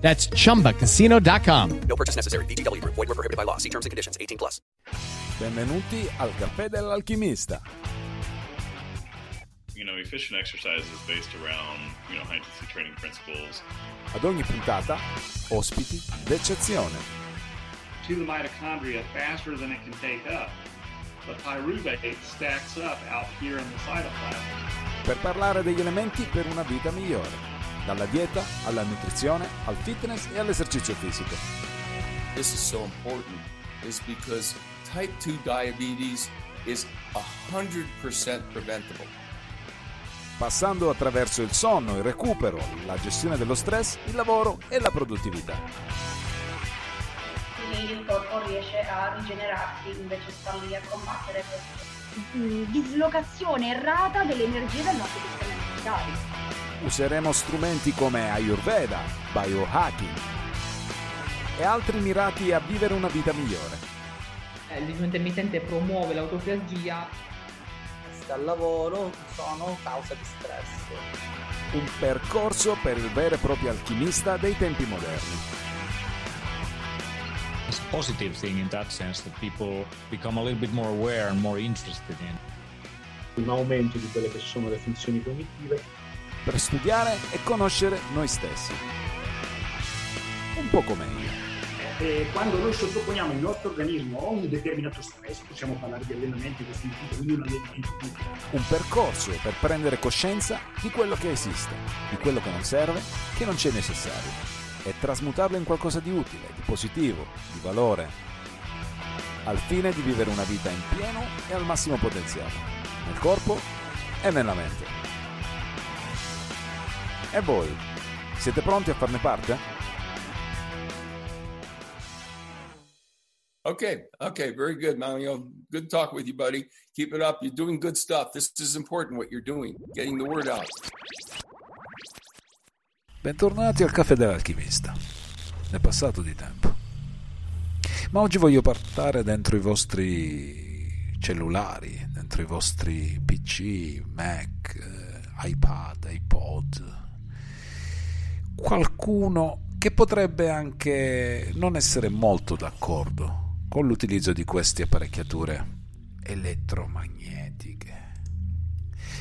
That's chumbacasino.com. No purchase necessary. VGW Group. Void were prohibited by law. See terms and conditions. 18 plus. Benvenuti al Caffè dell'Alchimista. you know, efficient exercise is based around, you know, high intensity training principles. Ad ogni puntata, ospiti d'eccezione. to the mitochondria faster than it can take up. The pyruvate stacks up out here in the cytoplasm. Per parlare degli elementi per una vita migliore. Dalla dieta alla nutrizione, al fitness e all'esercizio fisico. this is so important is because type 2 diabetes is 100% preventable. Passando attraverso il sonno, il recupero, la gestione dello stress, il lavoro e la produttività. quindi il corpo riesce a rigenerarsi invece sta lì a combattere questo. mm, dislocazione errata delle energie del nostro sistema immunitario. Useremo strumenti come Ayurveda, biohacking e altri mirati a vivere una vita migliore. Eh, il digiuno intermittente promuove l'autofagia al lavoro sono causa di stress. Un percorso per il vero e proprio alchimista dei tempi moderni. It's a positive thing in that sense that people become a little bit more aware and more interested in. un aumento di quelle che sono le funzioni cognitive. Per studiare e conoscere noi stessi. Un poco meglio. E quando noi sottoponiamo il nostro organismo a un determinato stress, possiamo parlare di allenamenti tipo, quindi un allenamento Un percorso per prendere coscienza di quello che esiste, di quello che non serve, che non c'è necessario, e trasmutarlo in qualcosa di utile, di positivo, di valore, al fine di vivere una vita in pieno e al massimo potenziale, nel corpo e nella mente. E voi, siete pronti a farne parte? Okay, okay, very good, Mario. Good talk with you, buddy. Keep it up. You're doing good stuff. This is important what you're doing, getting the word out. Bentornati al caffè dell'alchimista. È passato di tempo. Ma oggi voglio portare dentro i vostri cellulari, dentro i vostri PC, Mac, eh, iPad, iPod, qualcuno che potrebbe anche non essere molto d'accordo con l'utilizzo di queste apparecchiature elettromagnetiche.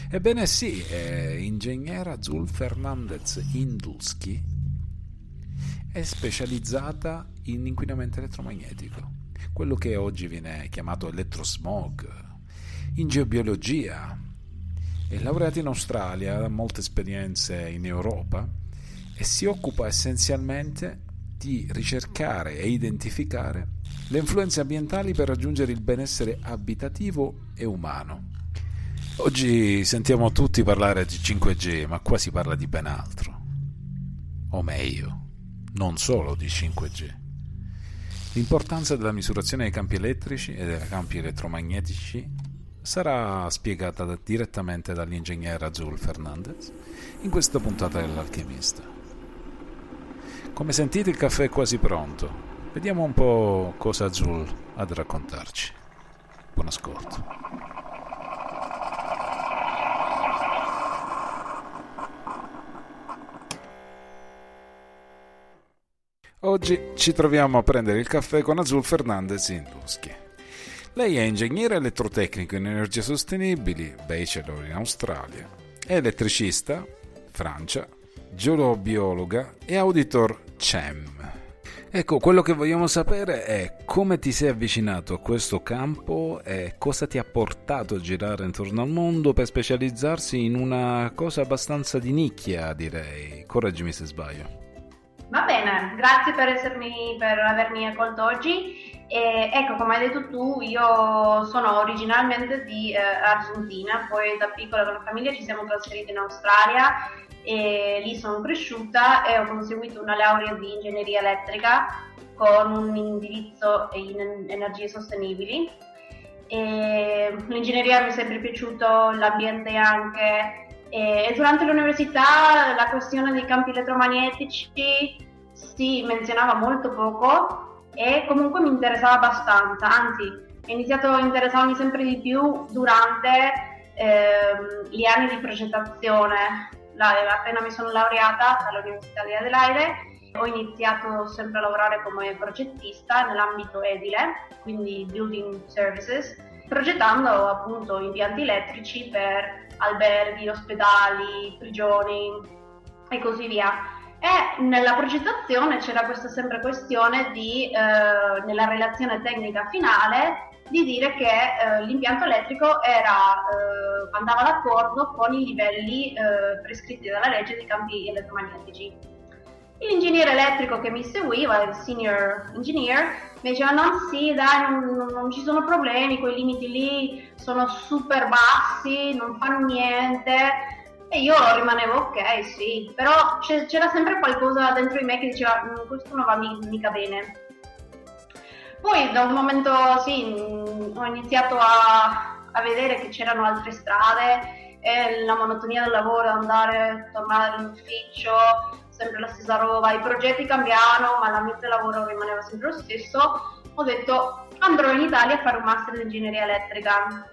Ebbene sì, eh, ingegnera Zul Fernandez Indulski è specializzata in inquinamento elettromagnetico, quello che oggi viene chiamato elettrosmog, in geobiologia. È laureata in Australia, ha molte esperienze in Europa e si occupa essenzialmente di ricercare e identificare le influenze ambientali per raggiungere il benessere abitativo e umano. Oggi sentiamo tutti parlare di 5G, ma qua si parla di ben altro. O meglio, non solo di 5G. L'importanza della misurazione dei campi elettrici e dei campi elettromagnetici sarà spiegata direttamente dall'ingegnere Azul Fernandez in questa puntata dell'Alchimista. Come sentite il caffè è quasi pronto. Vediamo un po' cosa Azul ha da raccontarci. Buon ascolto. Oggi ci troviamo a prendere il caffè con Azul Fernandez Induschi. Lei è ingegnere elettrotecnico in energie sostenibili, bachelor in Australia, è elettricista, Francia, geobiologa e auditor CEM. Ecco, quello che vogliamo sapere è come ti sei avvicinato a questo campo e cosa ti ha portato a girare intorno al mondo per specializzarsi in una cosa abbastanza di nicchia, direi. Correggimi se sbaglio. Va bene, grazie per, essermi, per avermi accolto oggi. E, ecco, come hai detto tu, io sono originalmente di eh, Argentina, poi da piccola con la famiglia ci siamo trasferiti in Australia e lì sono cresciuta e ho conseguito una laurea di ingegneria elettrica con un indirizzo in energie sostenibili. E l'ingegneria mi è sempre piaciuto, l'ambiente anche. E durante l'università la questione dei campi elettromagnetici si menzionava molto poco e comunque mi interessava abbastanza, anzi ho iniziato a interessarmi sempre di più durante ehm, gli anni di progettazione. Appena mi sono laureata all'Università di Adelaide ho iniziato sempre a lavorare come progettista nell'ambito edile, quindi building services, progettando appunto impianti elettrici per alberghi, ospedali, prigioni e così via. E nella progettazione c'era questa sempre questione di, eh, nella relazione tecnica finale, di dire che eh, l'impianto elettrico era, eh, andava d'accordo con i livelli eh, prescritti dalla legge dei campi elettromagnetici. L'ingegnere elettrico che mi seguiva, il senior engineer, mi diceva no sì dai non, non, ci sono problemi, quei limiti lì sono super bassi, non fanno niente e io rimanevo ok sì, però c'era sempre qualcosa dentro di me che diceva mm, questo non va mica bene. Poi da un momento sì, mm, ho iniziato a, a vedere che c'erano altre strade e la monotonia del lavoro, andare, tornare in ufficio, sempre la stessa roba, i progetti cambiavano, ma l'ambito del lavoro rimaneva sempre lo stesso, ho detto andrò in Italia a fare un master di ingegneria elettrica.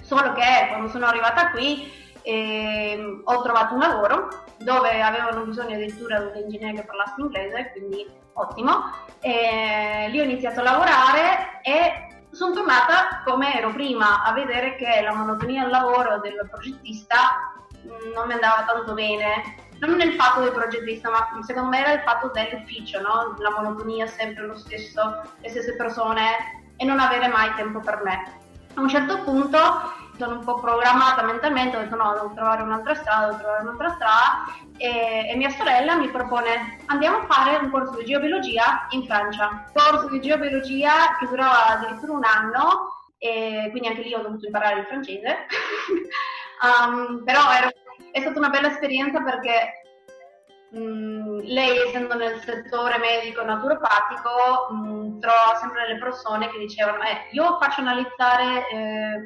Solo che quando sono arrivata qui eh, ho trovato un lavoro dove avevano bisogno addirittura di un ingegnere che parlasse inglese, quindi ottimo. E lì ho iniziato a lavorare e sono tornata come ero prima, a vedere che la monotonia del lavoro del progettista mm, non mi andava tanto bene non nel fatto del progettista, ma secondo me era il fatto dell'ufficio, no? la monotonia, sempre lo stesso, le stesse persone e non avere mai tempo per me. A un certo punto sono un po' programmata mentalmente, ho detto no, devo trovare un'altra strada, devo trovare un'altra strada e, e, mia sorella mi propone andiamo a fare un corso di geobiologia in Francia. Corso di geobiologia che durava addirittura un anno e quindi anche lì ho dovuto imparare il francese. um, però ero è stata una bella esperienza perché mm, lei essendo nel settore medico naturopatico mm, trova sempre delle persone che dicevano eh, io faccio analizzare eh,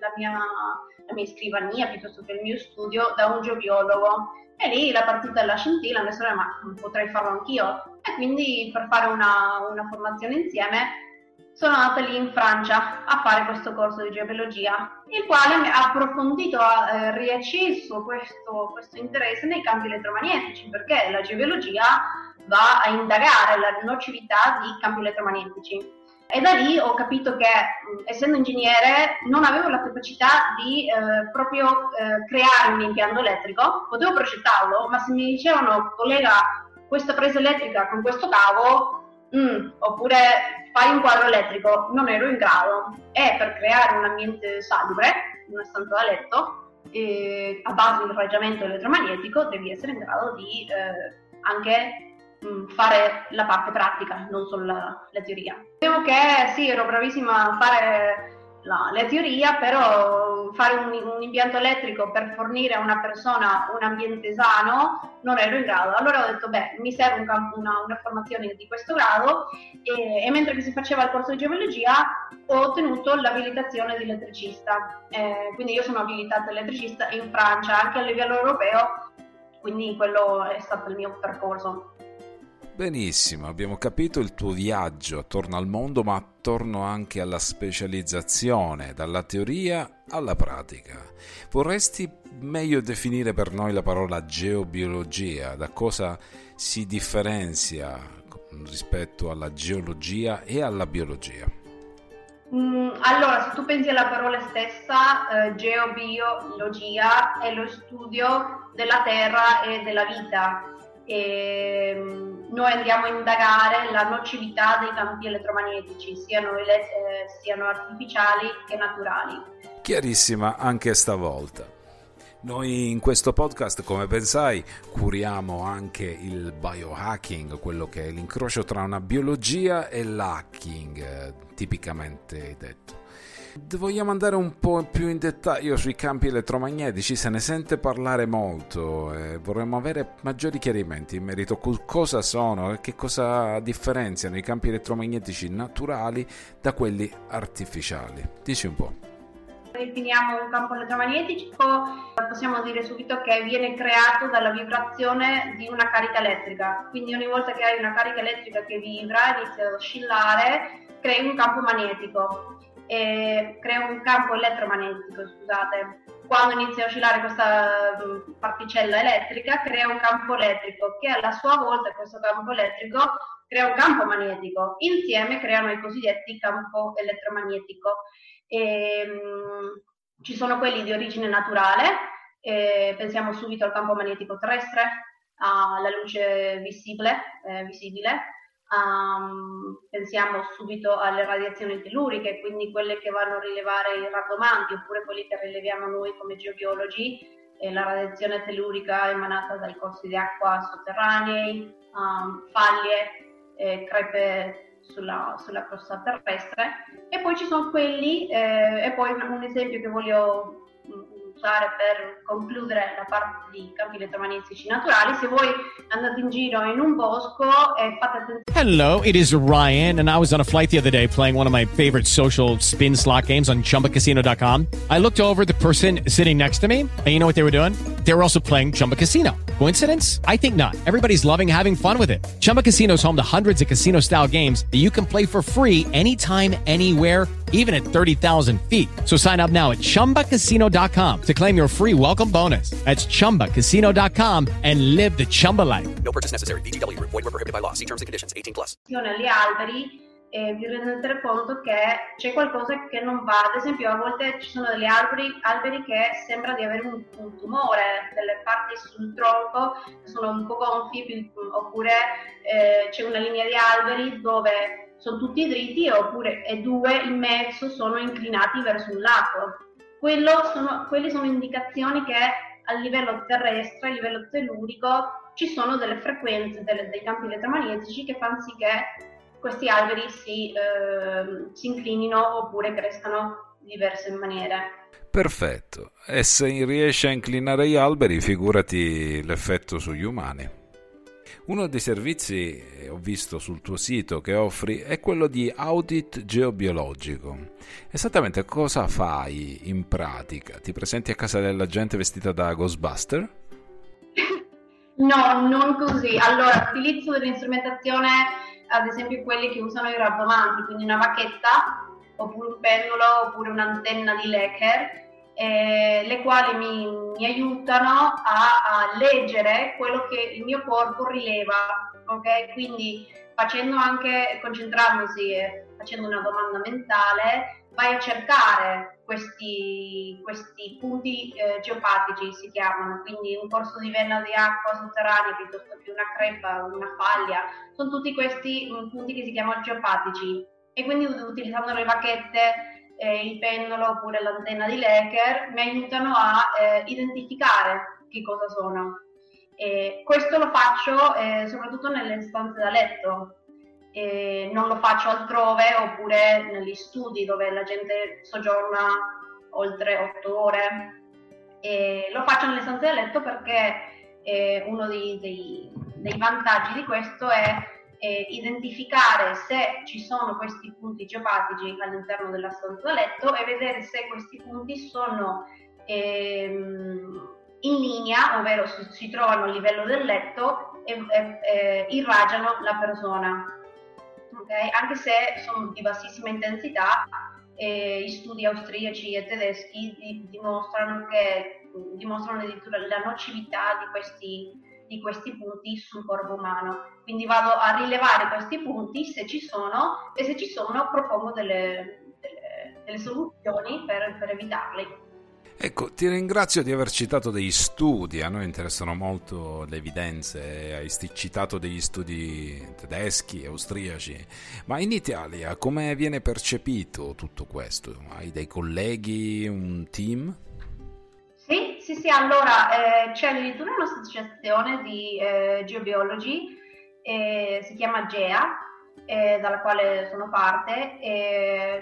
la, mia, la mia scrivania piuttosto che il mio studio da un geobiologo e lì la partita della scintilla mi sorella ma potrei farlo anch'io e quindi per fare una, una formazione insieme sono andata lì in Francia a fare questo corso di geobiologia, il quale mi ha approfondito, ha eh, riacceso questo, questo, interesse nei campi elettromagnetici, perché la geobiologia va a indagare la nocività di campi elettromagnetici. E da lì ho capito che, essendo ingegnere, non avevo la capacità di eh, proprio eh, creare un impianto elettrico, potevo progettarlo, ma se mi dicevano, collega questa presa elettrica con questo cavo, mm, oppure fai un quadro elettrico, non ero in grado. E per creare un ambiente salubre, una stanza da letto, eh, a base di irraggiamento elettromagnetico, devi essere in grado di eh, anche fare la parte pratica, non solo la, la teoria. Devo che sì, ero bravissima a fare la, la teoria, però fare un, un, impianto elettrico per fornire a una persona un ambiente sano non ero in grado. Allora ho detto, beh, mi serve un, una, una, formazione di questo grado e, e, mentre si faceva il corso di geologia ho ottenuto l'abilitazione di elettricista. Eh, quindi io sono abilitata elettricista in Francia, anche a livello europeo, quindi quello è stato il mio percorso. Benissimo, abbiamo capito il tuo viaggio attorno al mondo, ma attorno anche alla specializzazione, dalla teoria alla pratica. Vorresti meglio definire per noi la parola geobiologia? Da cosa si differenzia rispetto alla geologia e alla biologia? Mm, allora, se tu pensi alla parola stessa, eh, geobiologia è lo studio della terra e della vita noi andiamo a indagare la nocività dei campi elettromagnetici, siano, ele- eh, siano artificiali che naturali. Chiarissima anche stavolta. Noi in questo podcast, come ben sai, curiamo anche il biohacking, quello che è l'incrocio tra una biologia e l'hacking, eh, tipicamente detto. Vogliamo andare un po' più in dettaglio sui campi elettromagnetici, se ne sente parlare molto e vorremmo avere maggiori chiarimenti in merito a cosa sono e che cosa differenziano i campi elettromagnetici naturali da quelli artificiali. Dici un po' definiamo un campo elettromagnetico, possiamo dire subito che viene creato dalla vibrazione di una carica elettrica. Quindi ogni volta che hai una carica elettrica che vibra, inizia ad oscillare, crei un campo magnetico e crea un campo elettromagnetico, scusate. Quando inizia a oscillare questa mm, particella elettrica, crea un campo elettrico che alla sua volta questo campo elettrico crea un campo magnetico. Insieme creano i cosiddetti campo elettromagnetico. E, um, ci sono quelli di origine naturale, eh, pensiamo subito al campo magnetico terrestre, alla luce visibile, eh, visibile Um, pensiamo subito alle radiazioni telluriche, quindi quelle che vanno a rilevare i rabdomanti oppure quelli che rileviamo noi come geobiologi, la radiazione tellurica emanata dai corsi di acqua sotterranei, um, faglie, eh, crepe sulla, sulla, crosta terrestre. E poi ci sono quelli, eh, e poi un esempio che voglio usare per concludere la parte di campi elettromagnetici naturali. Se voi andate in giro in un bosco e fate attenzione. Hello, it is Ryan, and I was on a flight the other day playing one of my favorite social spin slot games on chumbacasino.com. I looked over the person sitting next to me, and you know what they were doing? They were also playing Chumba Casino. Coincidence? I think not. Everybody's loving having fun with it. Chumba Casino is home to hundreds of casino style games that you can play for free anytime, anywhere, even at 30,000 feet. So sign up now at chumbacasino.com to claim your free welcome bonus. That's chumbacasino.com and live the Chumba life. No purchase necessary. DTW, void, were prohibited by law. See terms and conditions 18 plus. Agli alberi e vi rendete conto che c'è qualcosa che non va. Ad esempio, a volte ci sono degli alberi, alberi che sembra di avere un, un, tumore, delle parti sul tronco che sono un po' gonfi, oppure eh, c'è una linea di alberi dove sono tutti dritti oppure, e due in mezzo sono inclinati verso un lato. Sono, quelle sono indicazioni che a livello terrestre, a livello tellurico, ci sono delle frequenze, delle, dei campi elettromagnetici che fanno sì che questi alberi si, eh, si inclinino oppure crescano in diverse maniere. Perfetto, e se riesci a inclinare gli alberi, figurati l'effetto sugli umani. Uno dei servizi, eh, ho visto sul tuo sito, che offri è quello di audit geobiologico. Esattamente cosa fai in pratica? Ti presenti a casa della gente vestita da Ghostbuster? no, non così. Allora, utilizzo dell'istrumentazione ad esempio quelli che usano i rabdomanti, quindi una bacchetta oppure un pennolo oppure un'antenna di Lecker, eh, le quali mi, mi aiutano a, a, leggere quello che il mio corpo rileva, ok? Quindi facendo anche, concentrandosi e facendo una domanda mentale, vai a cercare questi, questi punti eh, geopatici, si chiamano, quindi un corso di vena di acqua sotterranea piuttosto che una crepa, una faglia, sono tutti questi mm, punti che si chiamano geopatici e quindi utilizzando le bacchette, eh, il pennolo oppure l'antenna di Lecker mi aiutano a eh, identificare che cosa sono. E questo lo faccio eh, soprattutto nelle stanze da letto, e non lo faccio altrove oppure negli studi dove la gente soggiorna oltre otto ore. E lo faccio nelle stanze da letto perché eh, uno dei, dei, dei, vantaggi di questo è eh, identificare se ci sono questi punti geopatici all'interno della stanza da letto e vedere se questi punti sono ehm, in linea, ovvero si, si, trovano a livello del letto e, e, e irraggiano la persona okay? anche se sono di bassissima intensità, eh, gli studi austriaci e tedeschi di, dimostrano, che, dimostrano addirittura la nocività di questi, di questi punti sul corpo umano. Quindi vado a rilevare questi punti se ci sono e se ci sono propongo delle, delle, delle soluzioni per, per evitarli. Ecco, ti ringrazio di aver citato degli studi, a noi interessano molto le evidenze, hai citato degli studi tedeschi, austriaci, ma in Italia come viene percepito tutto questo? Hai dei colleghi, un team? Sì, sì, allora eh, c'è addirittura un'associazione di eh, geobiologi, eh, si chiama GEA, eh, dalla quale sono parte.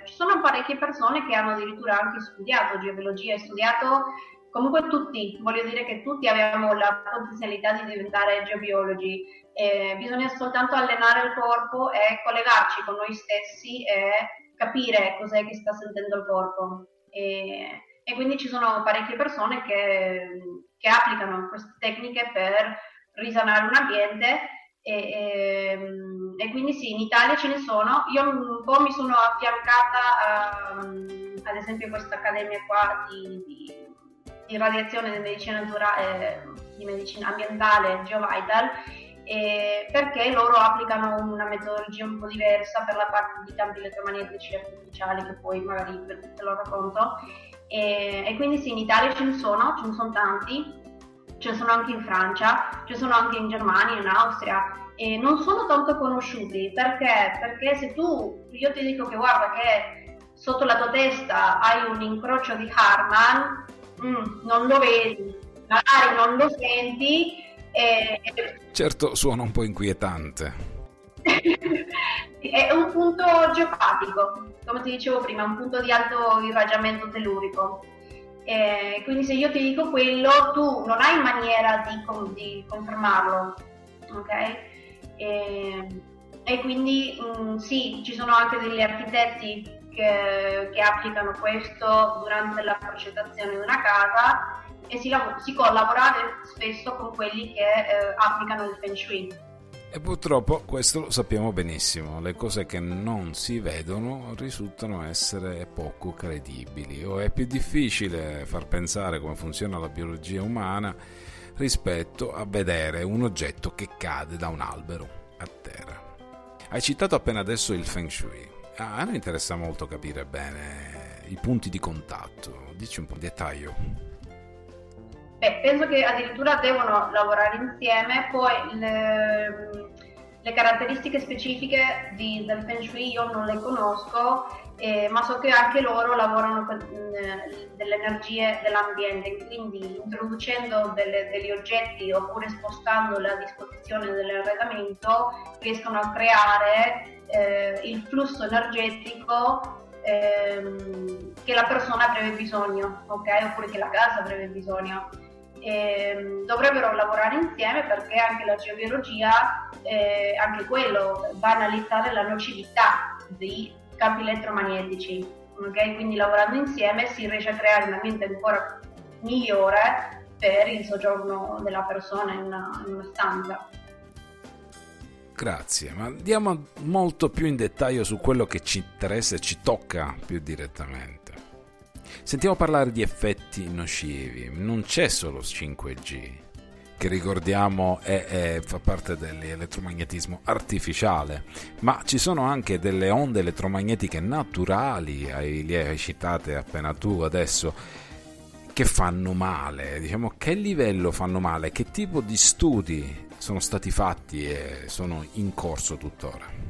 Ci sono parecchie persone che hanno addirittura anche studiato geobiologia e studiato comunque tutti, voglio dire che tutti abbiamo la potenzialità di diventare geobiologi. Eh, bisogna soltanto allenare il corpo e collegarci con noi stessi e capire cos'è che sta sentendo il corpo. E, e quindi ci sono parecchie persone che, che applicano queste tecniche per risanare un ambiente e, e, e, quindi sì, in Italia ce ne sono. Io un po' mi sono affiancata a, ad esempio a questa accademia qua di, di, di radiazione di medicina naturale, di medicina ambientale, GeoVital, eh, perché loro applicano una metodologia un po' diversa per la parte di campi elettromagnetici artificiali che poi magari te lo racconto. E, e quindi sì, in Italia ce ne sono, ce ne sono tanti, ce ne sono anche in Francia, ce ne sono anche in Germania, in Austria e non sono tanto conosciuti perché? Perché se tu, io ti dico che guarda che sotto la tua testa hai un incrocio di Harman, mm, non lo vedi, magari non lo senti. E... Certo, suona un po' inquietante. è un punto geopatico, come ti dicevo prima, un punto di alto irraggiamento tellurico. Eh, quindi se io ti dico quello, tu non hai maniera di, di confermarlo, ok? E, e quindi mh, mm, sì, ci sono anche degli architetti che, che, applicano questo durante la progettazione di una casa e si, lav- si collabora spesso con quelli che eh, applicano il Feng Shui. E purtroppo questo lo sappiamo benissimo, le cose che non si vedono risultano essere poco credibili o è più difficile far pensare come funziona la biologia umana rispetto a vedere un oggetto che cade da un albero a terra. Hai citato appena adesso il Feng Shui. A noi interessa molto capire bene i punti di contatto. Dici un po' di dettaglio. Beh, penso che addirittura devono lavorare insieme, poi le, le caratteristiche specifiche di, del Feng Shui io non le conosco, eh, ma so che anche loro lavorano con eh, delle energie dell'ambiente, quindi introducendo delle, degli oggetti oppure spostandoli a disposizione dell'arredamento riescono a creare eh, il flusso energetico ehm, che la persona avrebbe bisogno, ok? Oppure che la casa avrebbe bisogno eh, dovrebbero lavorare insieme perché anche la geobiologia, eh, anche quello, va a analizzare la nocività dei campi elettromagnetici. Okay? Quindi lavorando insieme si riesce a creare un ambiente ancora migliore per il soggiorno della persona in una, in una stanza. Grazie, ma andiamo molto più in dettaglio su quello che ci interessa e ci tocca più direttamente. Sentiamo parlare di effetti nocivi. Non c'è solo 5G, che ricordiamo è, è, fa parte dell'elettromagnetismo artificiale, ma ci sono anche delle onde elettromagnetiche naturali, le hai citate appena tu adesso, che fanno male. Diciamo, che livello fanno male? Che tipo di studi sono stati fatti e sono in corso tuttora?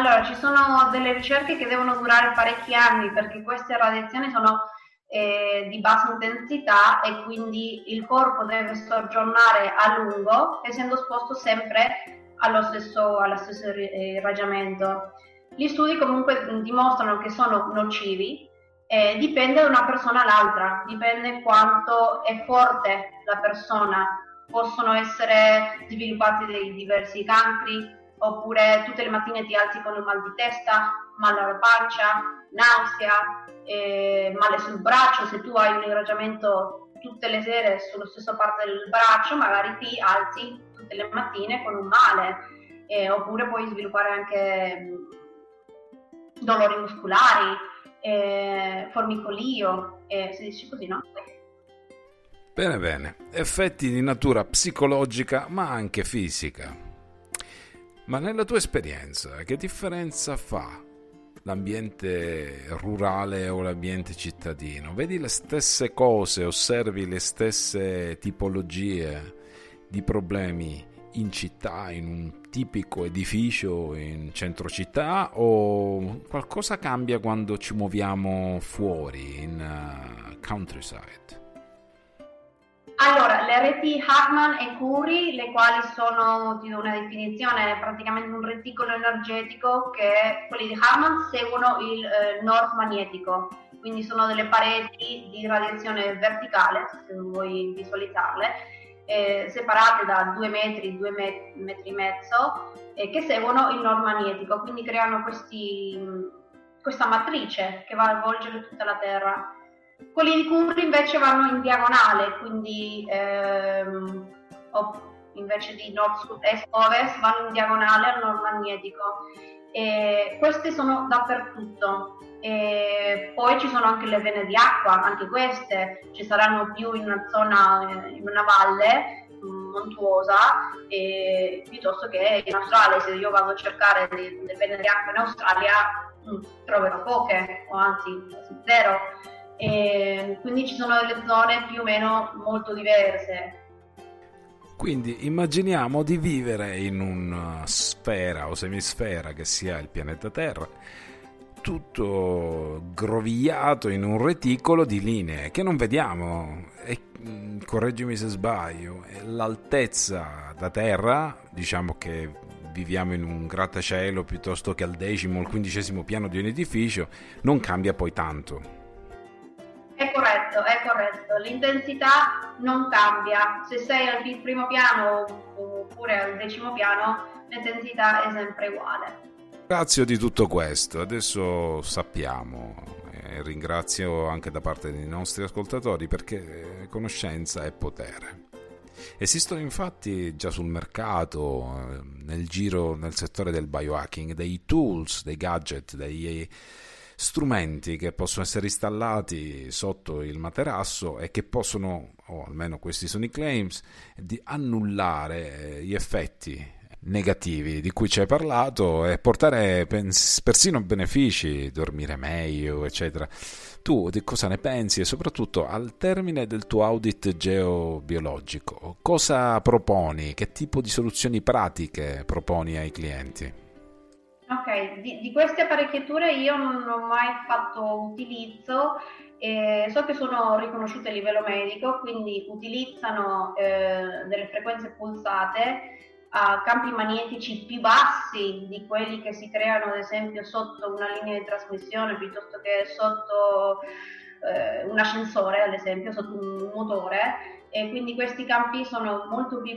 Allora, ci sono delle ricerche che devono durare parecchi anni perché queste radiazioni sono eh, di bassa intensità e quindi il corpo deve soggiornare a lungo, essendo esposto sempre allo stesso, allo stesso irraggiamento. Gli studi comunque dimostrano che sono nocivi, eh, dipende da una persona all'altra, dipende quanto è forte la persona. Possono essere sviluppati dei diversi cancri, oppure tutte le mattine ti alzi con un mal di testa, male alla pancia, nausea, eh, male sul braccio, se tu hai un irraggiamento tutte le sere sulla stessa parte del braccio, magari ti alzi tutte le mattine con un male, eh, oppure puoi sviluppare anche dolori muscolari, eh, formicolio, si dice così, no? Bene, bene, effetti di natura psicologica ma anche fisica. Ma nella tua esperienza, che differenza fa l'ambiente rurale o l'ambiente cittadino? Vedi le stesse cose, osservi le stesse tipologie di problemi in città, in un tipico edificio in centro città o qualcosa cambia quando ci muoviamo fuori in uh, countryside? Allora, le reti Hartman e Curie, le quali sono, ti una definizione, praticamente un reticolo energetico che quelli di Hartman seguono il eh, nord magnetico, quindi sono delle pareti di radiazione verticale, se vuoi visualizzarle, eh, separate da due metri, due met- metri e mezzo, eh, che seguono il nord magnetico, quindi creano questi, questa matrice che va a avvolgere tutta la Terra. Quelli di Curie invece vanno in diagonale, quindi ehm, invece di nord-sud, est-ovest vanno in diagonale al nord magnetico. E queste sono dappertutto. E poi ci sono anche le vene di acqua, anche queste ci saranno più in una zona, in una valle mm, montuosa, e, piuttosto che in Australia. Se io vado a cercare le vene di acqua in Australia, mh, mm, troverò poche, o anzi zero e quindi ci sono delle zone più o meno molto diverse. Quindi immaginiamo di vivere in una sfera o semisfera che sia il pianeta Terra, tutto grovigliato in un reticolo di linee che non vediamo. E, mm, correggimi se sbaglio, l'altezza da terra, diciamo che viviamo in un grattacielo piuttosto che al decimo o al quindicesimo piano di un edificio, non cambia poi tanto. Corretto, è corretto. L'intensità non cambia. Se sei al primo piano oppure al decimo piano, l'intensità è sempre uguale. Ringrazio di tutto questo, adesso sappiamo e ringrazio anche da parte dei nostri ascoltatori perché conoscenza è potere. Esistono infatti già sul mercato, nel giro, nel settore del biohacking, dei tools, dei gadget, dei strumenti che possono essere installati sotto il materasso e che possono, o almeno questi sono i claims, di annullare eh, gli effetti negativi di cui ci hai parlato e portare persino benefici, dormire meglio, eccetera. Tu di cosa ne pensi e soprattutto al termine del tuo audit geobiologico, cosa proponi? Che tipo di soluzioni pratiche proponi ai clienti? Ok, di, di, queste apparecchiature io non ho mai fatto utilizzo, eh, so che sono riconosciute a livello medico, quindi utilizzano eh, delle frequenze pulsate a campi magnetici più bassi di quelli che si creano ad esempio sotto una linea di trasmissione piuttosto che sotto eh, un ascensore, ad esempio, sotto un motore, e quindi questi campi sono molto più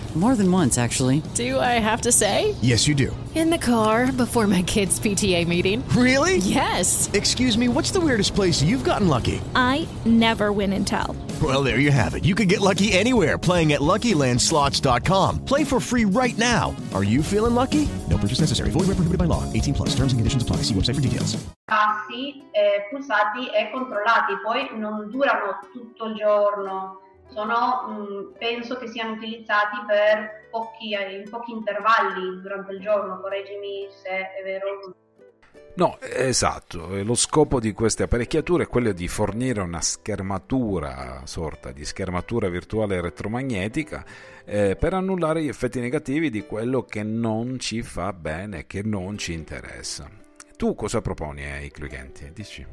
More than once, actually. Do I have to say? Yes, you do. In the car before my kids' PTA meeting. Really? Yes. Excuse me, what's the weirdest place you've gotten lucky? I never win and tell. Well, there you have it. You can get lucky anywhere playing at LuckyLandSlots.com. Play for free right now. Are you feeling lucky? No purchase necessary. Void where prohibited by law. 18 plus. Terms and conditions apply. See website for details. Passi, eh, pulsati e controllati. Poi non durano tutto il giorno. Sono, mh, penso che siano utilizzati per pochi, in pochi intervalli durante il giorno, correggimi se è vero. No, esatto, lo scopo di queste apparecchiature è quello di fornire una schermatura, sorta di schermatura virtuale elettromagnetica eh, per annullare gli effetti negativi di quello che non ci fa bene, che non ci interessa. Tu cosa proponi ai clienti? Dici.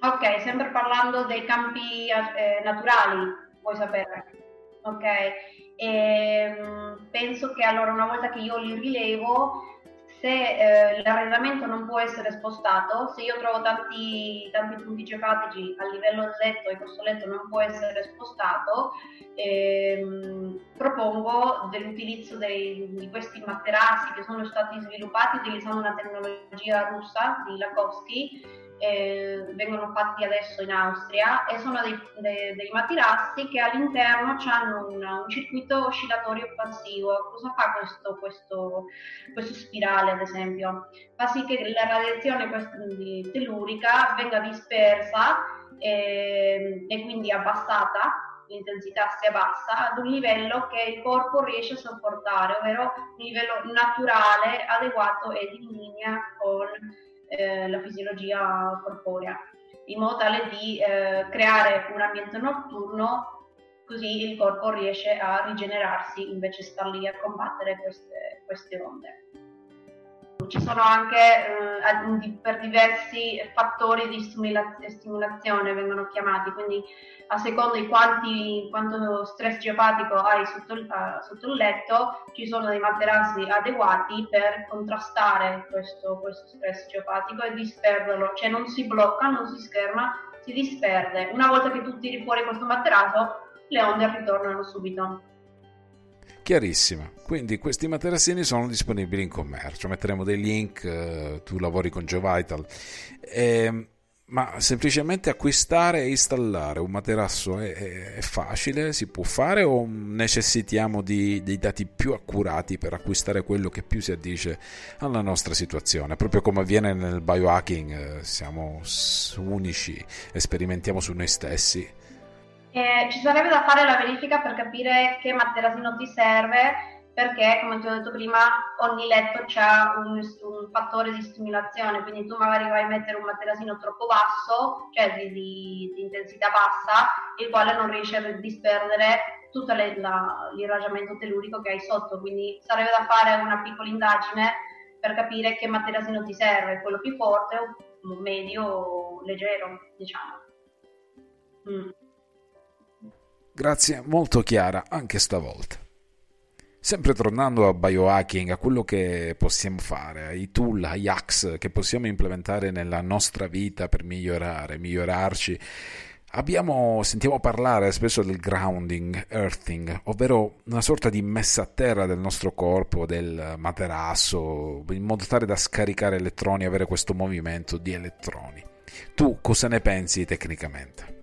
Ok, sempre parlando dei campi eh, naturali, vuoi sapere. Ok? E, ehm, penso che allora una volta che io li rilevo, se eh, l'arredamento non può essere spostato, se io trovo tanti, tanti punti geografici a livello del letto e questo letto non può essere spostato, ehm, propongo dell'utilizzo dei, di questi materassi che sono stati sviluppati utilizzando una tecnologia russa di Lakovsky eh, vengono fatti adesso in Austria e sono dei, dei, dei materassi che all'interno hanno una, un circuito oscillatorio passivo. Cosa fa questo, questo, questo, spirale, ad esempio? Fa sì che la radiazione tellurica venga dispersa e, e quindi abbassata l'intensità si abbassa ad un livello che il corpo riesce a sopportare, ovvero un livello naturale, adeguato ed in linea con eh, la fisiologia corporea, in modo tale di eh, creare un ambiente notturno così il corpo riesce a rigenerarsi invece sta lì a combattere queste, queste onde. Ci sono anche eh, per diversi fattori di stimolazione vengono chiamati, quindi a seconda di quanti, quanto stress geopatico hai sotto eh, sotto il letto, ci sono dei materassi adeguati per contrastare questo, questo stress geopatico e disperderlo, cioè non si blocca, non si scherma, si disperde. Una volta che tu tiri fuori questo materasso, le onde ritornano subito. Chiarissimo. Quindi questi materassini sono disponibili in commercio. Metteremo dei link, eh, tu lavori con GeoVital. Ehm, ma semplicemente acquistare e installare un materasso è, è- è facile, si può fare o necessitiamo di, dei dati più accurati per acquistare quello che più si addice alla nostra situazione? Proprio come avviene nel biohacking, eh, siamo unici e sperimentiamo su noi stessi. Eh, ci sarebbe da fare la verifica per capire che materassino ti serve, perché come ti ho detto prima, ogni letto ha un, un fattore di stimolazione, quindi tu magari vai a mettere un materassino troppo basso, cioè di, di- di intensità bassa, il quale non riesce a disperdere tutto le- la- l'irraggiamento tellurico che hai sotto, quindi sarebbe da fare una piccola indagine per capire che materassino ti serve, quello più forte medio o leggero, diciamo. Mm. Grazie, molto chiara anche stavolta. Sempre tornando a biohacking, a quello che possiamo fare, ai tool, ai hacks che possiamo implementare nella nostra vita per migliorare, migliorarci, abbiamo, sentiamo parlare spesso del grounding, earthing, ovvero una sorta di messa a terra del nostro corpo, del materasso, in modo tale da scaricare elettroni avere questo movimento di elettroni. Tu cosa ne pensi tecnicamente?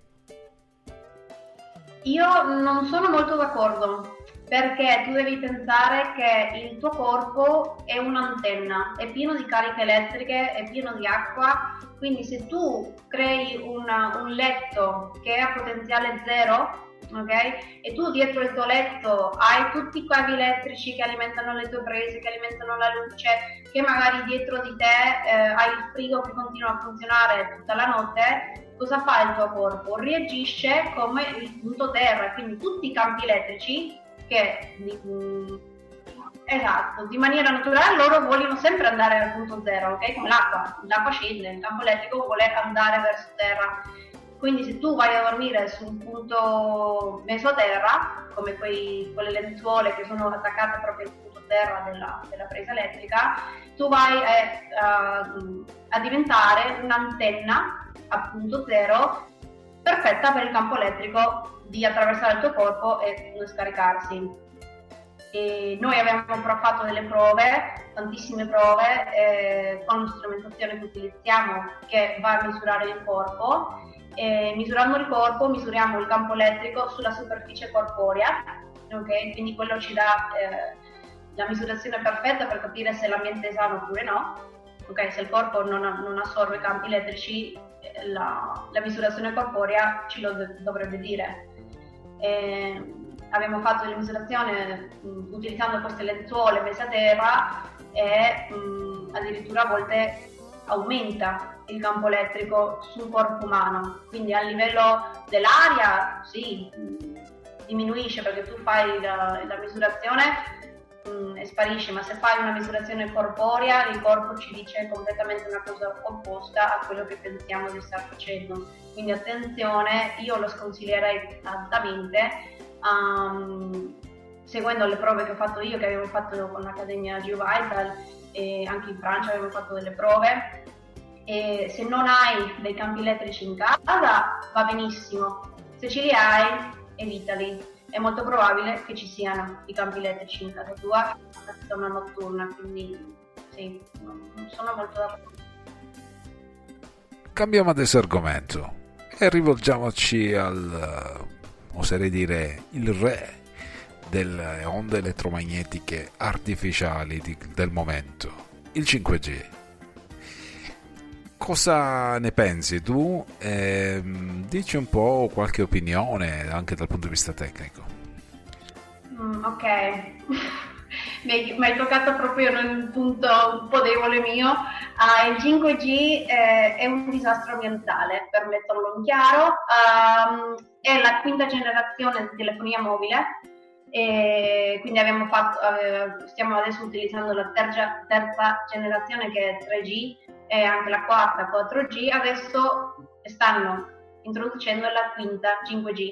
Io non sono molto d'accordo perché tu devi pensare che il tuo corpo è un'antenna, è pieno di cariche elettriche, è pieno di acqua, quindi se tu crei una- un letto che ha potenziale zero, ok? E tu dietro il tuo letto hai tutti i cavi elettrici che alimentano le tue prese, che alimentano la luce, che magari dietro di te eh, hai il frigo che continua a funzionare tutta la notte, cosa fa il tuo corpo? Reagisce come il punto terra, quindi tutti i campi elettrici che mm, esatto, di maniera naturale loro vogliono sempre andare al punto zero, ok? Come l'acqua, l'acqua scende, il campo elettrico vuole andare verso terra. Quindi se tu vai a dormire su un punto mesoterra, come quei, quelle lenzuole che sono attaccate proprio al punto terra della, della presa elettrica, tu vai eh, a, a diventare un'antenna a punto zero perfetta per il campo elettrico di attraversare il tuo corpo e scaricarsi. E noi abbiamo fatto delle prove, tantissime prove, eh, con strumentazione che utilizziamo che va a misurare il corpo. E misurando il corpo misuriamo il campo elettrico sulla superficie corporea, ok? Quindi quello ci dà eh, la misurazione perfetta per capire se l'ambiente è sano oppure no. Ok, se il corpo non, non assorbe campi elettrici, eh, la, la misurazione corporea ci lo dov- dovrebbe dire. E abbiamo fatto delle misurazioni utilizzando queste lenzuole messe a terra e mh, addirittura a volte aumenta il campo elettrico sul corpo umano. Quindi a livello dell'aria sì, diminuisce perché tu fai la, la misurazione mh, e sparisce, ma se fai una misurazione corporea il corpo ci dice completamente una cosa opposta a quello che pensiamo di star facendo. Quindi attenzione, io lo sconsiglierei altamente. ehm, seguendo le prove che ho fatto io, che avevo fatto con l'Accademia GeoVital e anche in Francia avevo fatto delle prove, e se non hai dei campi elettrici in casa va benissimo, se ce li hai evitali. È molto probabile che ci siano i campi elettrici in casa tua, è una notturna, quindi sì, non non sono molto d'accordo. Cambiamo adesso argomento e rivolgiamoci al, eh, oserei dire, il re delle onde elettromagnetiche artificiali di- del momento, il 5G. Cosa ne pensi tu? Ehm, dici un po' qualche opinione anche dal punto di vista tecnico. Mm, ok, mi hai, toccato proprio un punto un po' debole mio. Ah, il 5G eh, è un disastro ambientale, per metterlo in chiaro. Ehm, è la quinta generazione di telefonia mobile E quindi abbiamo fatto, eh, stiamo adesso utilizzando la terza, terza generazione che è 3G e anche la quarta 4G, adesso stanno introducendo la quinta 5G.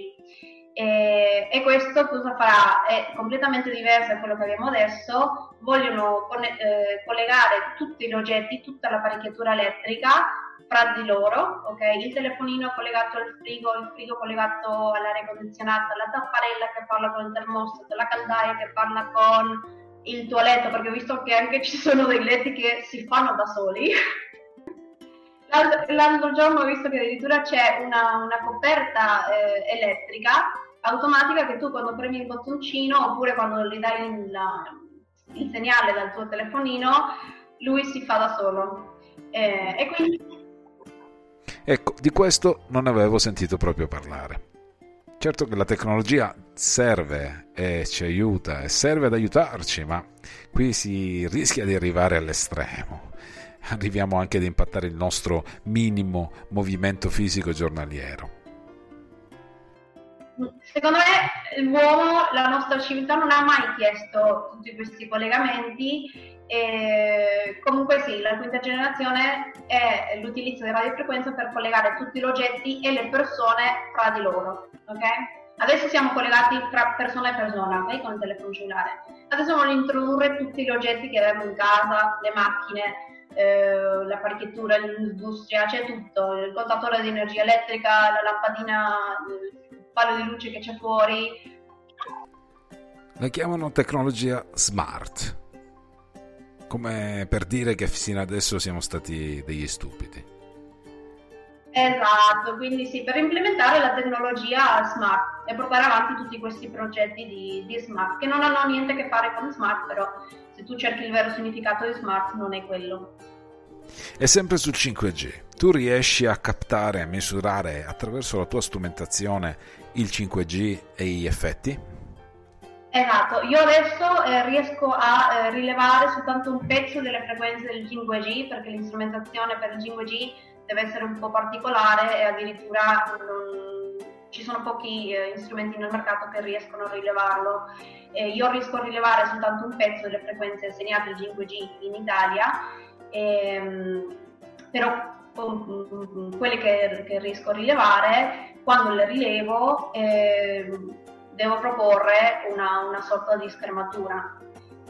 E, e, questo cosa farà? È completamente diverso da quello che abbiamo adesso. Vogliono conne- eh, collegare tutti gli oggetti, tutta l'apparecchiatura elettrica fra di loro, ok? Il telefonino collegato al frigo, il frigo collegato all'aria condizionata, la tapparella che parla con il termostato, la caldaia che parla con il tuo letto, perché ho visto che anche ci sono dei letti che si fanno da soli. L'altro giorno ho visto che addirittura c'è una, una coperta eh, elettrica automatica che tu quando premi il bottoncino oppure quando gli dai il, il segnale dal tuo telefonino, lui si fa da solo. Eh, e quindi... Ecco, di questo non avevo sentito proprio parlare. Certo che la tecnologia serve e ci aiuta e serve ad aiutarci, ma qui si rischia di arrivare all'estremo arriviamo anche ad impattare il nostro minimo movimento fisico giornaliero. Secondo me l'uomo, la nostra civiltà non ha mai chiesto tutti questi collegamenti e comunque sì, la quinta generazione è l'utilizzo di radiofrequenza per collegare tutti gli oggetti e le persone fra di loro, ok? Adesso siamo collegati tra persona e persona, ok? Con il telefono cellulare. Adesso voglio introdurre tutti gli oggetti che abbiamo in casa, le macchine, eh, l'apparecchiatura, l'industria, c'è tutto, il contatore di energia elettrica, la lampadina, il palo di luce che c'è fuori. La chiamano tecnologia smart, come per dire che fino adesso siamo stati degli stupidi. Esatto, quindi sì, per implementare la tecnologia smart e portare avanti tutti questi progetti di, di smart, che non hanno niente a che fare con smart, però se tu cerchi il vero significato di smart non è quello. E sempre sul 5G, tu riesci a captare e misurare attraverso la tua strumentazione il 5G e gli effetti? Esatto, io adesso eh, riesco a eh, rilevare soltanto un pezzo delle frequenze del 5G perché l'instrumentazione per il 5G deve essere un po' particolare e addirittura non, ci sono pochi eh, strumenti nel mercato che riescono a rilevarlo. io riesco a rilevare soltanto un pezzo delle frequenze assegnate al 5G in Italia, ehm, però quelle che, che, riesco a rilevare, quando le rilevo ehm, devo proporre una, una sorta di schermatura.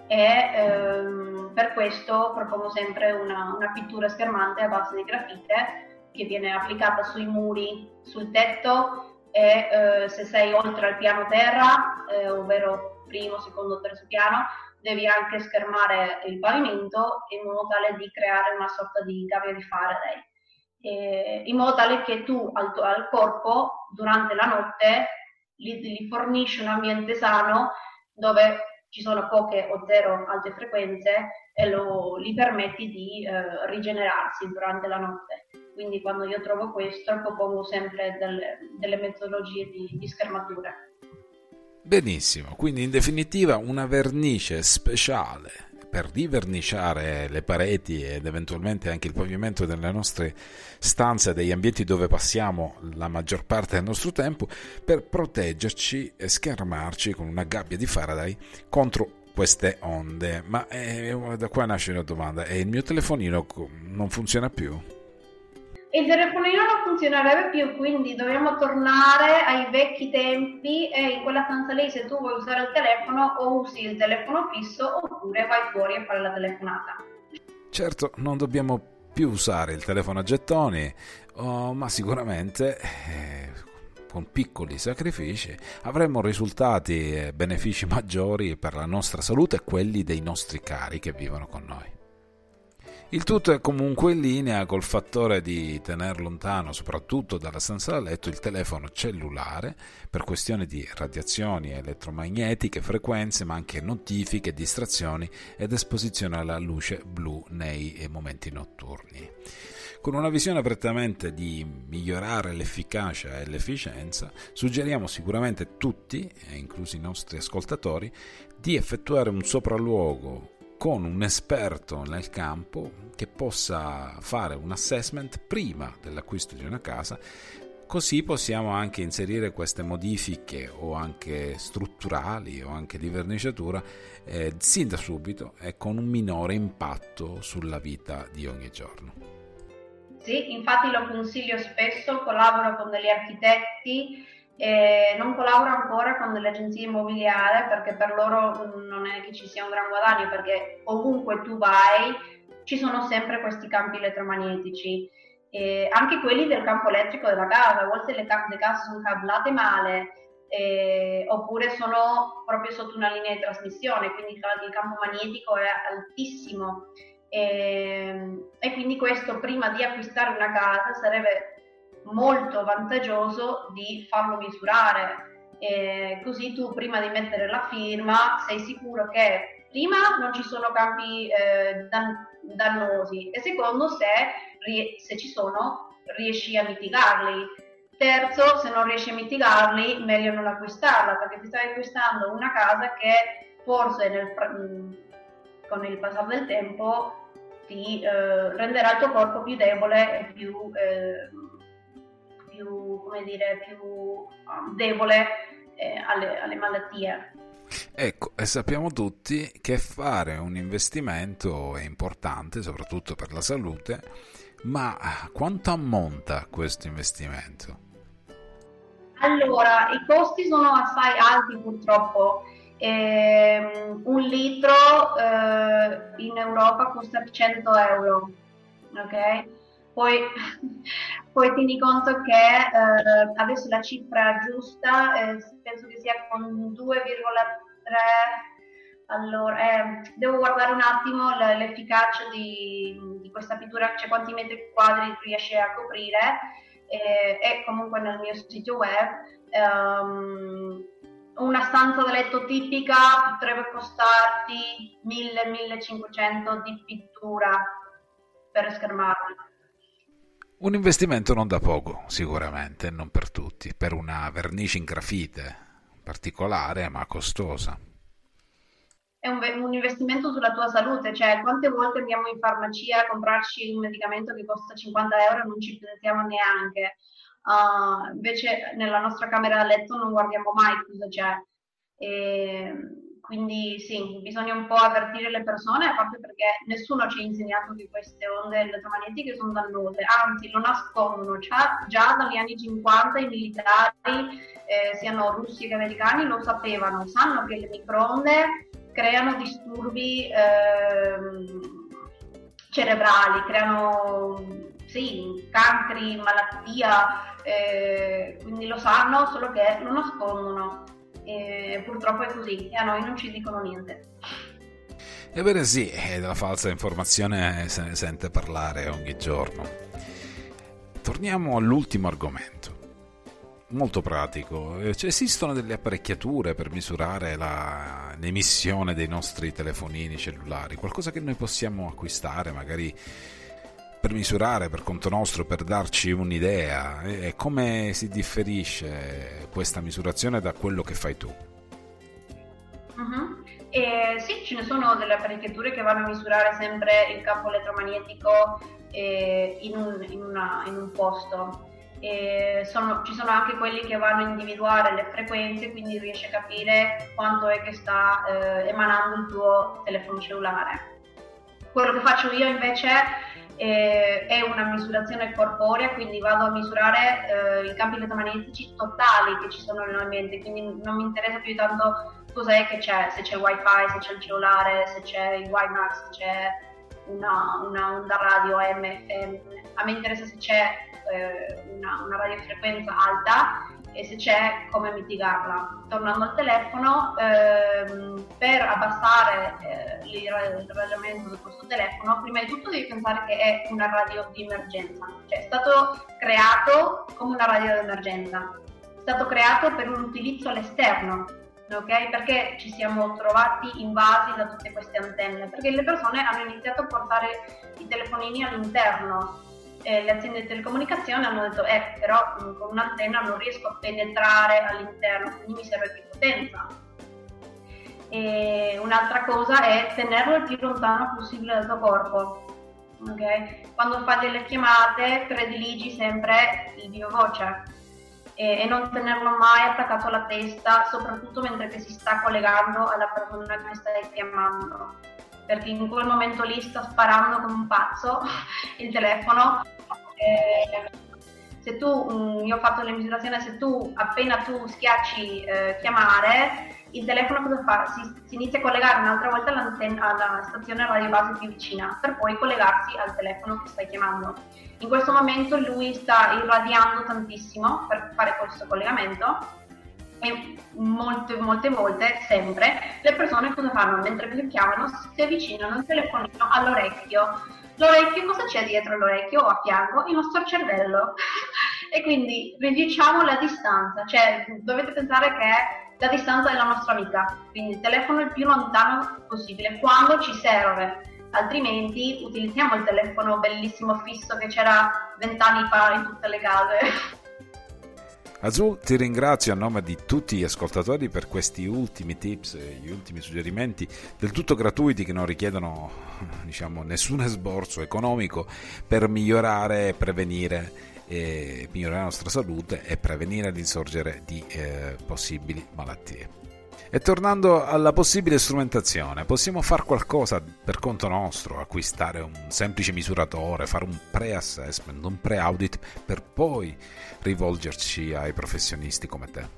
E ehm, per questo propongo sempre una, una, pittura schermante a base di grafite che viene applicata sui muri, sul tetto e eh, se sei oltre al piano terra, eh, ovvero primo, secondo, terzo piano, devi anche schermare il pavimento in modo tale di creare una sorta di gabbia di Faraday, eh, in modo tale che tu al, al corpo durante la notte gli, gli fornisci un ambiente sano dove ci sono poche o zero alte frequenze e lo, gli permetti di eh, rigenerarsi durante la notte. Quindi quando io trovo questo propongo sempre delle, delle metodologie di, di schermatura. Benissimo, quindi in definitiva una vernice speciale per riverniciare le pareti ed eventualmente anche il pavimento delle nostre stanze, degli ambienti dove passiamo la maggior parte del nostro tempo, per proteggerci e schermarci con una gabbia di Faraday contro queste onde. Ma eh, da qua nasce una domanda, e il mio telefonino non funziona più? Il telefonino non funzionerebbe più, quindi dobbiamo tornare ai vecchi tempi e in quella stanza lì se tu vuoi usare il telefono o usi il telefono fisso oppure vai fuori a fare la telefonata. Certo, non dobbiamo più usare il telefono a gettoni, oh, ma sicuramente eh, con piccoli sacrifici avremo risultati e benefici maggiori per la nostra salute e quelli dei nostri cari che vivono con noi. Il tutto è comunque in linea col fattore di tenere lontano, soprattutto dalla stanza da letto, il telefono cellulare per questioni di radiazioni elettromagnetiche, frequenze, ma anche notifiche, distrazioni ed esposizione alla luce blu nei momenti notturni. Con una visione prettamente di migliorare l'efficacia e l'efficienza, suggeriamo sicuramente tutti, inclusi i nostri ascoltatori, di effettuare un sopralluogo con un esperto nel campo che possa fare un assessment prima dell'acquisto di una casa Così possiamo anche inserire queste modifiche o anche strutturali o anche di verniciatura eh, sin da subito e con un minore impatto sulla vita di ogni giorno. Sì, infatti lo consiglio spesso, collaboro con degli architetti, eh, non collaboro ancora con delle agenzie immobiliari perché per loro non è che ci sia un gran guadagno perché ovunque tu vai ci sono sempre questi campi elettromagnetici eh, anche quelli del campo elettrico della casa, a volte le, ca- le case sono cablate male, eh, oppure sono proprio sotto una linea di trasmissione, quindi il campo magnetico è altissimo. E, e quindi questo prima di acquistare una casa sarebbe molto vantaggioso di farlo misurare. E così tu prima di mettere la firma sei sicuro che prima non ci sono campi eh, dan- dannosi e secondo se se ci sono, riesci a mitigarli. Terzo, se non riesci a mitigarli, meglio non acquistarla, perché ti stai acquistando una casa che forse nel, mm, con il passare del tempo ti eh, renderà il tuo corpo più debole e più, eh, più, come dire, più um, debole eh, alle, alle malattie. Ecco, e sappiamo tutti che fare un investimento è importante, soprattutto per la salute, ma quanto ammonta questo investimento? Allora, i costi sono assai alti purtroppo. Eh, un litro eh, in Europa costa 100 euro, ok? Poi, poi tieni conto che eh, adesso la cifra giusta eh, penso che sia con 2,3 allora, eh, devo guardare un attimo l'efficacia di, di, questa pittura, cioè quanti metri quadri riesce a coprire e comunque nel mio sito web. Um, una stanza da letto tipica potrebbe costarti 1000-1500 di pittura per schermarla. Un investimento non da poco, sicuramente, non per tutti, per una vernice in grafite particolare ma costosa è un, un, investimento sulla tua salute, cioè quante volte andiamo in farmacia a comprarci un medicamento che costa 50 euro e non ci pensiamo neanche. Uh, invece nella nostra camera da letto non guardiamo mai cosa c'è. E quindi sì, bisogna un po' avvertire le persone, parte perché nessuno ci ha insegnato che queste onde elettromagnetiche sono dannose, anzi lo nascondono. Già, già dagli anni 50 i militari, eh, siano russi che americani, lo sapevano, sanno che le microonde creano disturbi ehm, cerebrali, creano sì, cancri, malattia, eh, quindi lo sanno, solo che lo nascondono. E purtroppo è così e a noi non ci dicono niente. Ebbene sì, della falsa informazione se ne sente parlare ogni giorno. Torniamo all'ultimo argomento molto pratico. Eh, cioè, esistono delle apparecchiature per misurare la, l'emissione dei nostri telefonini cellulari, qualcosa che noi possiamo acquistare magari per misurare per conto nostro, per darci un'idea. E come si differisce questa misurazione da quello che fai tu? Uh-huh. Eh, sì, ce ne sono delle apparecchiature che vanno a misurare sempre il campo elettromagnetico eh, in, un, in, una, in un posto sono, ci sono anche quelli che vanno a individuare le frequenze, quindi riesci a capire quanto è che sta eh, emanando il tuo telefono cellulare. Quello che faccio io invece eh, è una misurazione corporea, quindi vado a misurare eh, i campi elettromagnetici totali che ci sono nell'ambiente, quindi non mi interessa più tanto cos'è che c'è, se c'è wifi, se c'è il cellulare, se c'è il WiMAX, se c'è una, una onda radio AM, a me interessa se c'è eh, una, una radiofrequenza alta e se c'è come mitigarla. Tornando al telefono, ehm, per abbassare eh, il ragionamento di questo telefono, prima di tutto devi pensare che è una radio di emergenza, cioè è stato creato come una radio di emergenza, è stato creato per un utilizzo all'esterno, ok? Perché ci siamo trovati invasi da tutte queste antenne? Perché le persone hanno iniziato a portare i telefonini all'interno eh, le aziende di telecomunicazione hanno detto eh però con un'antenna non riesco a penetrare all'interno, quindi mi serve più potenza. E un'altra cosa è tenerlo il più lontano possibile dal tuo corpo. Okay? Quando fai delle chiamate prediligi sempre il vivo voce e, non tenerlo mai attaccato alla testa, soprattutto mentre si sta collegando alla persona che stai chiamando, perché in quel momento lì sta sparando come un pazzo il telefono. E, se tu, mh, io ho fatto le misurazioni, se tu appena tu schiacci eh, chiamare, il telefono cosa fa? Si, si inizia a collegare un'altra volta alla stazione radio base più vicina per poi collegarsi al telefono che stai chiamando. In questo momento lui sta irradiando tantissimo per fare questo collegamento e molte, molte volte, sempre, le persone cosa fanno? Mentre chiamano si avvicinano il telefonino all'orecchio. L'orecchio, cosa c'è dietro l'orecchio o a fianco? Il nostro cervello. e quindi riduciamo la distanza, cioè dovete pensare che la distanza è la nostra amica, quindi il telefono il più lontano possibile quando ci serve, altrimenti utilizziamo il telefono bellissimo fisso che c'era vent'anni fa in tutte le case. Azul, ti ringrazio a nome di tutti gli ascoltatori per questi ultimi tips gli ultimi suggerimenti del tutto gratuiti che non richiedono diciamo, nessun esborso economico per migliorare e prevenire e migliorare la nostra salute e prevenire l'insorgere di eh, possibili malattie. E tornando alla possibile strumentazione, possiamo fare qualcosa per conto nostro, acquistare un semplice misuratore, fare un pre-assessment, un pre-audit per poi rivolgerci ai professionisti come te.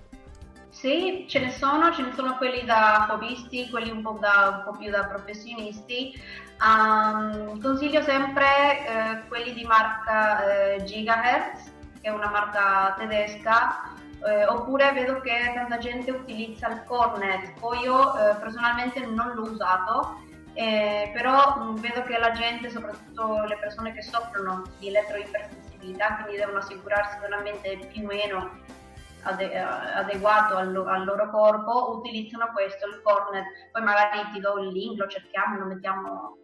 Sì, ce ne sono, ce ne sono quelli da hobbisti, quelli un po', da, un po più da professionisti. Um, consiglio sempre eh, quelli di marca eh, Gigahertz, che è una marca tedesca, eh, oppure vedo che tanta gente utilizza il Cornet, poi io eh, personalmente non l'ho usato, eh, però mh, vedo che la gente, soprattutto le persone che soffrono di elettroipersensibilità, quindi devono assicurarsi di un ambiente più o meno ade- adeguato al, lo- al, loro corpo, utilizzano questo, il Cornet, poi magari ti do il link, lo cerchiamo, lo mettiamo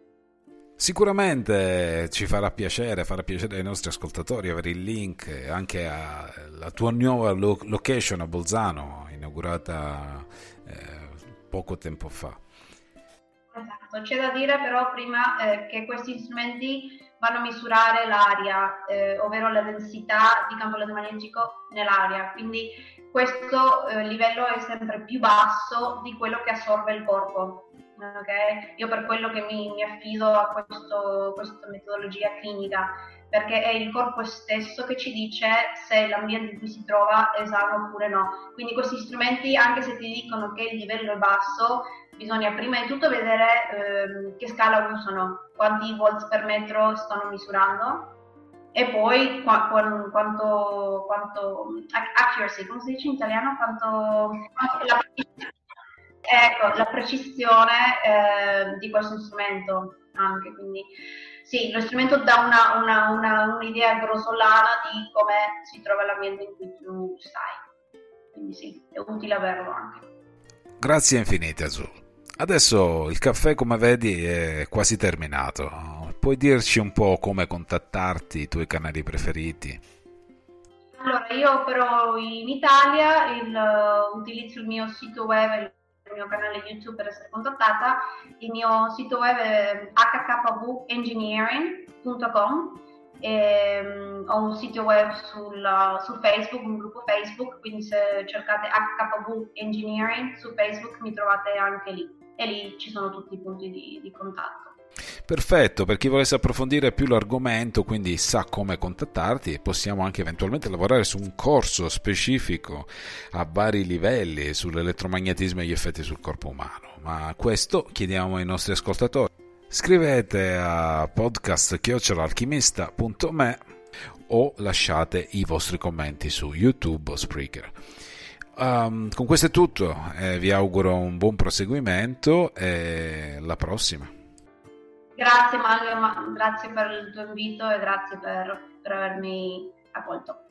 Sicuramente ci farà piacere, farà piacere ai nostri ascoltatori avere il link anche alla tua nuova location a Bolzano, inaugurata eh, poco tempo fa. Esatto, c'è da dire però prima eh, che questi strumenti vanno a misurare l'aria, eh, ovvero la densità di campo elettromagnetico nell'aria, quindi questo eh, livello è sempre più basso di quello che assorbe il corpo. Okay? Io per quello che mi, mi affido a questo, questa metodologia clinica, perché è il corpo stesso che ci dice se l'ambiente in cui si trova è sano oppure no. Quindi questi strumenti, anche se ti dicono che il livello è basso, bisogna prima di tutto vedere ehm, che scala usano, quanti volts per metro stanno misurando e poi qua, qua, quanto, quanto accuracy, come si dice in italiano? Quanto, la, ecco, la precisione eh, di questo strumento anche, quindi sì, lo strumento dà una, una, una, un'idea grossolana di come si trova l'ambiente in cui tu stai, quindi sì, è utile averlo anche. Grazie infinite Azul. Adesso il caffè, come vedi, è quasi terminato. Puoi dirci un po' come contattarti, i tuoi canali preferiti? Allora, io però in Italia il, utilizzo il mio sito web il mio canale YouTube per essere contattata. Il mio sito web è hkvengineering.com. E, um, ho un sito web sul, su Facebook, un gruppo Facebook, quindi se cercate HKV Engineering su Facebook mi trovate anche lì e lì ci sono tutti i punti di, di contatto. Perfetto, per chi volesse approfondire più l'argomento, quindi sa come contattarti, possiamo anche eventualmente lavorare su un corso specifico a vari livelli sull'elettromagnetismo e gli effetti sul corpo umano. Ma questo chiediamo ai nostri ascoltatori. Scrivete a podcast.alchimista.me o lasciate i vostri commenti su YouTube o Spreaker. Um, con questo è tutto, eh, vi auguro un buon proseguimento e alla prossima. Grazie Mario, grazie per il tuo invito e grazie per, per avermi accolto.